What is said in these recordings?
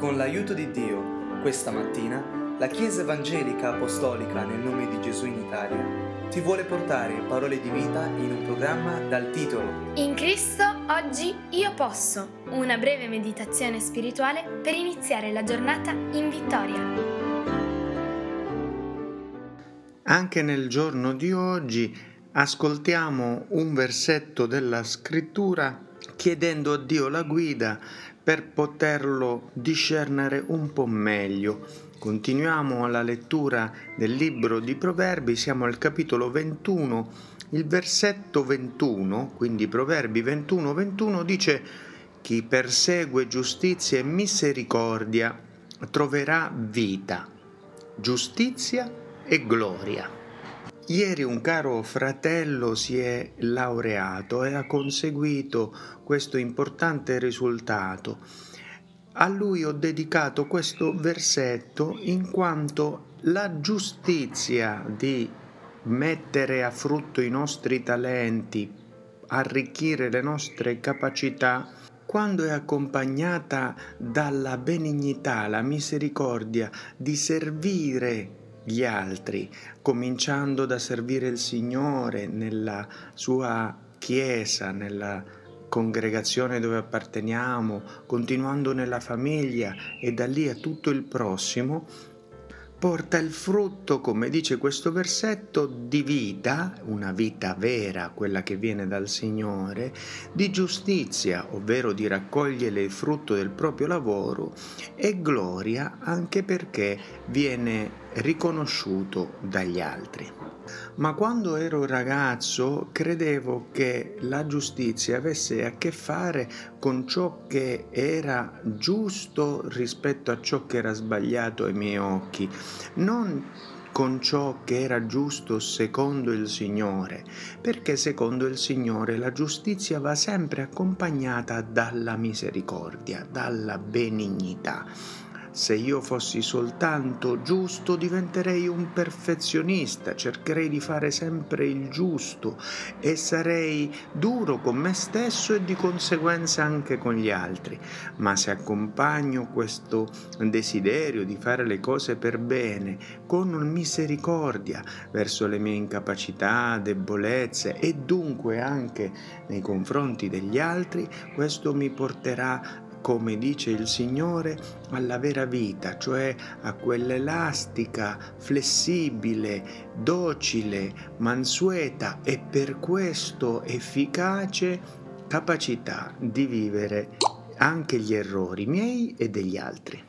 Con l'aiuto di Dio, questa mattina, la Chiesa Evangelica Apostolica nel nome di Gesù in Italia ti vuole portare parole di vita in un programma dal titolo In Cristo oggi io posso, una breve meditazione spirituale per iniziare la giornata in vittoria. Anche nel giorno di oggi ascoltiamo un versetto della scrittura chiedendo a Dio la guida per poterlo discernere un po' meglio. Continuiamo la lettura del libro di Proverbi, siamo al capitolo 21, il versetto 21, quindi Proverbi 21, 21 dice chi persegue giustizia e misericordia troverà vita, giustizia e gloria. Ieri un caro fratello si è laureato e ha conseguito questo importante risultato. A lui ho dedicato questo versetto in quanto la giustizia di mettere a frutto i nostri talenti, arricchire le nostre capacità, quando è accompagnata dalla benignità, la misericordia di servire gli altri, cominciando da servire il Signore nella sua chiesa, nella congregazione dove apparteniamo, continuando nella famiglia e da lì a tutto il prossimo, porta il frutto, come dice questo versetto, di vita, una vita vera, quella che viene dal Signore, di giustizia, ovvero di raccogliere il frutto del proprio lavoro, e gloria anche perché viene riconosciuto dagli altri. Ma quando ero ragazzo credevo che la giustizia avesse a che fare con ciò che era giusto rispetto a ciò che era sbagliato ai miei occhi, non con ciò che era giusto secondo il Signore, perché secondo il Signore la giustizia va sempre accompagnata dalla misericordia, dalla benignità. Se io fossi soltanto giusto diventerei un perfezionista, cercherei di fare sempre il giusto e sarei duro con me stesso e di conseguenza anche con gli altri. Ma se accompagno questo desiderio di fare le cose per bene con misericordia verso le mie incapacità, debolezze e dunque anche nei confronti degli altri, questo mi porterà come dice il Signore, alla vera vita, cioè a quell'elastica, flessibile, docile, mansueta e per questo efficace capacità di vivere anche gli errori miei e degli altri.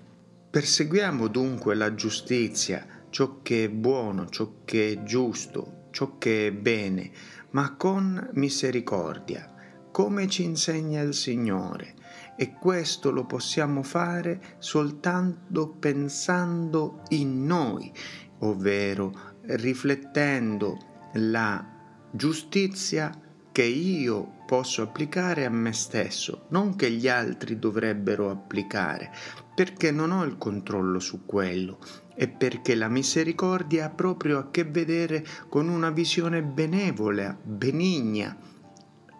Perseguiamo dunque la giustizia, ciò che è buono, ciò che è giusto, ciò che è bene, ma con misericordia, come ci insegna il Signore e questo lo possiamo fare soltanto pensando in noi, ovvero riflettendo la giustizia che io posso applicare a me stesso, non che gli altri dovrebbero applicare, perché non ho il controllo su quello e perché la misericordia ha proprio a che vedere con una visione benevola, benigna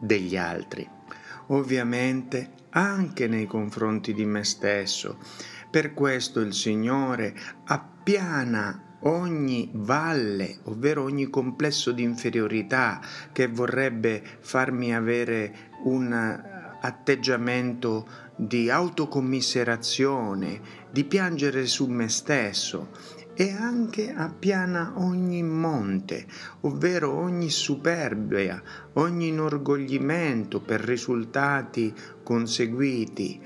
degli altri. Ovviamente anche nei confronti di me stesso. Per questo il Signore appiana ogni valle, ovvero ogni complesso di inferiorità che vorrebbe farmi avere un atteggiamento di autocommiserazione, di piangere su me stesso e anche appiana ogni monte, ovvero ogni superbia, ogni inorgoglimento per risultati conseguiti.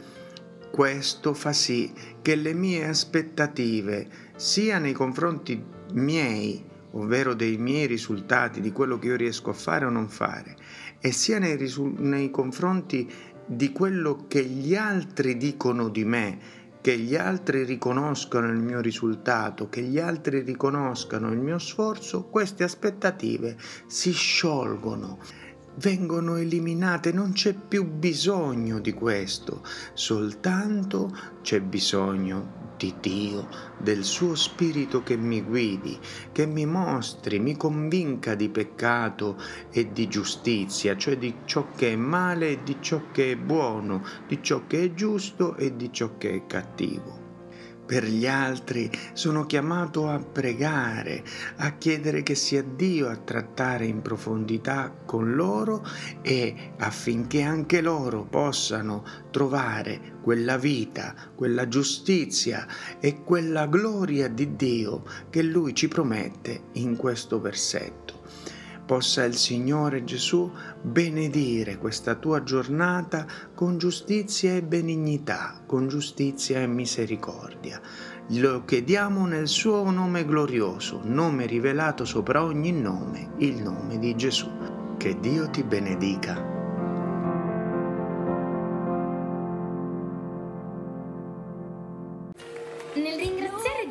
Questo fa sì che le mie aspettative, sia nei confronti miei, ovvero dei miei risultati, di quello che io riesco a fare o non fare, e sia nei, risu- nei confronti di quello che gli altri dicono di me, che gli altri riconoscano il mio risultato, che gli altri riconoscano il mio sforzo, queste aspettative si sciolgono, vengono eliminate, non c'è più bisogno di questo, soltanto c'è bisogno di Dio, del suo Spirito che mi guidi, che mi mostri, mi convinca di peccato e di giustizia, cioè di ciò che è male e di ciò che è buono, di ciò che è giusto e di ciò che è cattivo per gli altri, sono chiamato a pregare, a chiedere che sia Dio a trattare in profondità con loro e affinché anche loro possano trovare quella vita, quella giustizia e quella gloria di Dio che Lui ci promette in questo versetto possa il Signore Gesù benedire questa tua giornata con giustizia e benignità, con giustizia e misericordia. Lo chiediamo nel suo nome glorioso, nome rivelato sopra ogni nome, il nome di Gesù. Che Dio ti benedica.